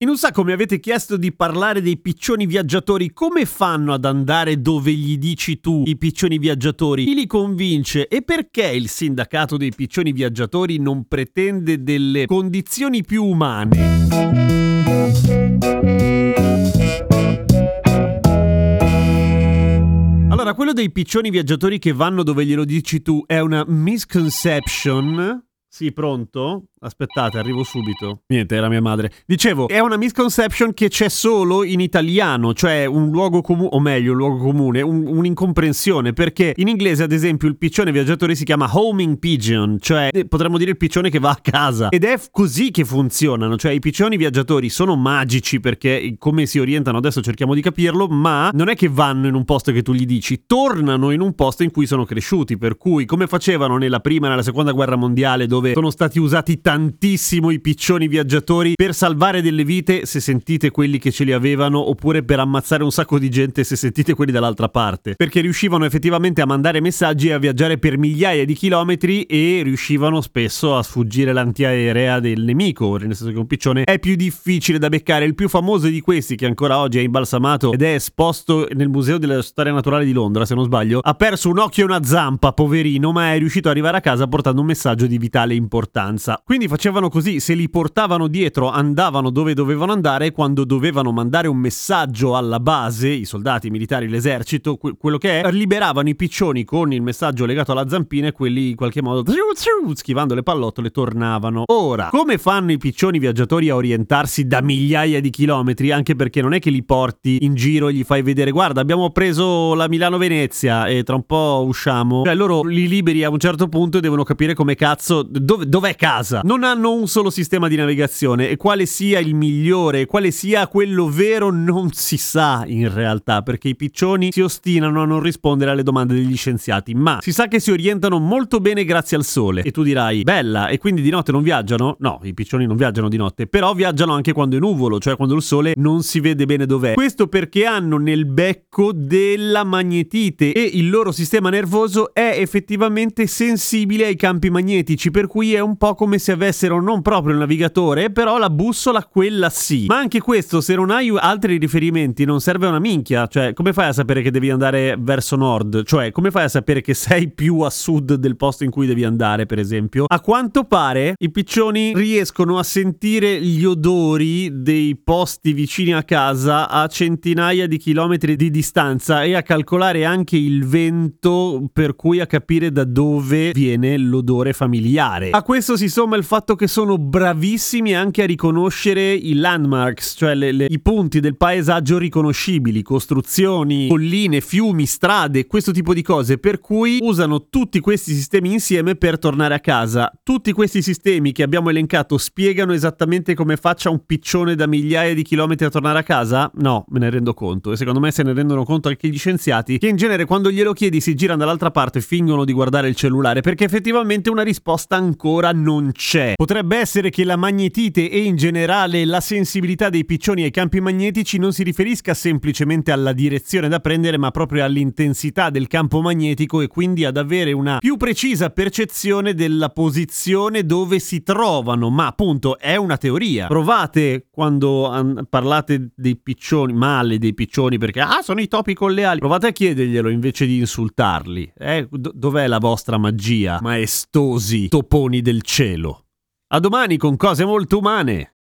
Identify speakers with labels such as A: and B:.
A: In un sacco mi avete chiesto di parlare dei piccioni viaggiatori. Come fanno ad andare dove gli dici tu i piccioni viaggiatori? Chi li convince? E perché il sindacato dei piccioni viaggiatori non pretende delle condizioni più umane? Allora, quello dei piccioni viaggiatori che vanno dove glielo dici tu è una misconception. Sì, pronto? Aspettate, arrivo subito. Niente, era mia madre. Dicevo, è una misconception che c'è solo in italiano, cioè un luogo comune, o meglio, un luogo comune, un, un'incomprensione, perché in inglese, ad esempio, il piccione viaggiatore si chiama homing pigeon, cioè eh, potremmo dire il piccione che va a casa. Ed è così che funzionano, cioè i piccioni viaggiatori sono magici perché come si orientano adesso cerchiamo di capirlo, ma non è che vanno in un posto che tu gli dici, tornano in un posto in cui sono cresciuti, per cui come facevano nella prima e nella seconda guerra mondiale dove sono stati usati tantissimo i piccioni viaggiatori per salvare delle vite se sentite quelli che ce li avevano oppure per ammazzare un sacco di gente se sentite quelli dall'altra parte. Perché riuscivano effettivamente a mandare messaggi e a viaggiare per migliaia di chilometri e riuscivano spesso a sfuggire l'antiaerea del nemico. Nel senso che un piccione è più difficile da beccare. Il più famoso di questi che ancora oggi è imbalsamato ed è esposto nel museo della storia naturale di Londra se non sbaglio ha perso un occhio e una zampa poverino ma è riuscito ad arrivare a casa portando un messaggio di vitale importanza quindi facevano così, se li portavano dietro andavano dove dovevano andare, quando dovevano mandare un messaggio alla base, i soldati, i militari, l'esercito, que- quello che è, liberavano i piccioni con il messaggio legato alla zampina e quelli in qualche modo, schivando le pallottole, tornavano. Ora, come fanno i piccioni viaggiatori a orientarsi da migliaia di chilometri? Anche perché non è che li porti in giro e gli fai vedere, guarda, abbiamo preso la Milano-Venezia e tra un po' usciamo. Cioè, loro li liberi a un certo punto e devono capire come cazzo, dove, dov'è casa? non hanno un solo sistema di navigazione e quale sia il migliore, quale sia quello vero non si sa in realtà perché i piccioni si ostinano a non rispondere alle domande degli scienziati, ma si sa che si orientano molto bene grazie al sole. E tu dirai, bella, e quindi di notte non viaggiano? No, i piccioni non viaggiano di notte, però viaggiano anche quando è nuvolo, cioè quando il sole non si vede bene dov'è. Questo perché hanno nel becco della magnetite e il loro sistema nervoso è effettivamente sensibile ai campi magnetici, per cui è un po' come se avessero non proprio il navigatore, però la bussola quella sì. Ma anche questo, se non hai altri riferimenti, non serve una minchia. Cioè, come fai a sapere che devi andare verso nord? Cioè, come fai a sapere che sei più a sud del posto in cui devi andare, per esempio? A quanto pare, i piccioni riescono a sentire gli odori dei posti vicini a casa a centinaia di chilometri di distanza e a calcolare anche il vento, per cui a capire da dove viene l'odore familiare. A questo si somma il fatto che sono bravissimi anche a riconoscere i landmarks, cioè le, le, i punti del paesaggio riconoscibili, costruzioni, colline, fiumi, strade, questo tipo di cose, per cui usano tutti questi sistemi insieme per tornare a casa. Tutti questi sistemi che abbiamo elencato spiegano esattamente come faccia un piccione da migliaia di chilometri a tornare a casa? No, me ne rendo conto e secondo me se ne rendono conto anche gli scienziati che in genere quando glielo chiedi si girano dall'altra parte e fingono di guardare il cellulare perché effettivamente una risposta ancora non c'è. Potrebbe essere che la magnetite e in generale la sensibilità dei piccioni ai campi magnetici non si riferisca semplicemente alla direzione da prendere, ma proprio all'intensità del campo magnetico e quindi ad avere una più precisa percezione della posizione dove si trovano. Ma appunto è una teoria. Provate quando an- parlate dei piccioni, male dei piccioni, perché ah, sono i topi con le ali. Provate a chiederglielo invece di insultarli. Eh, do- dov'è la vostra magia, maestosi toponi del cielo? A domani con cose molto umane.